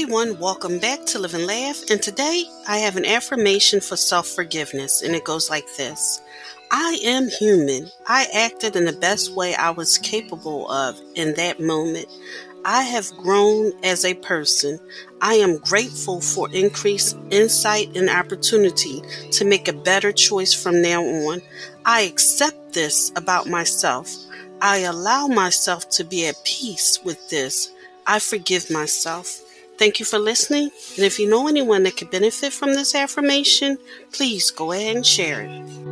everyone, welcome back to Live and Laugh. And today I have an affirmation for self forgiveness, and it goes like this I am human. I acted in the best way I was capable of in that moment. I have grown as a person. I am grateful for increased insight and opportunity to make a better choice from now on. I accept this about myself. I allow myself to be at peace with this. I forgive myself. Thank you for listening. And if you know anyone that could benefit from this affirmation, please go ahead and share it.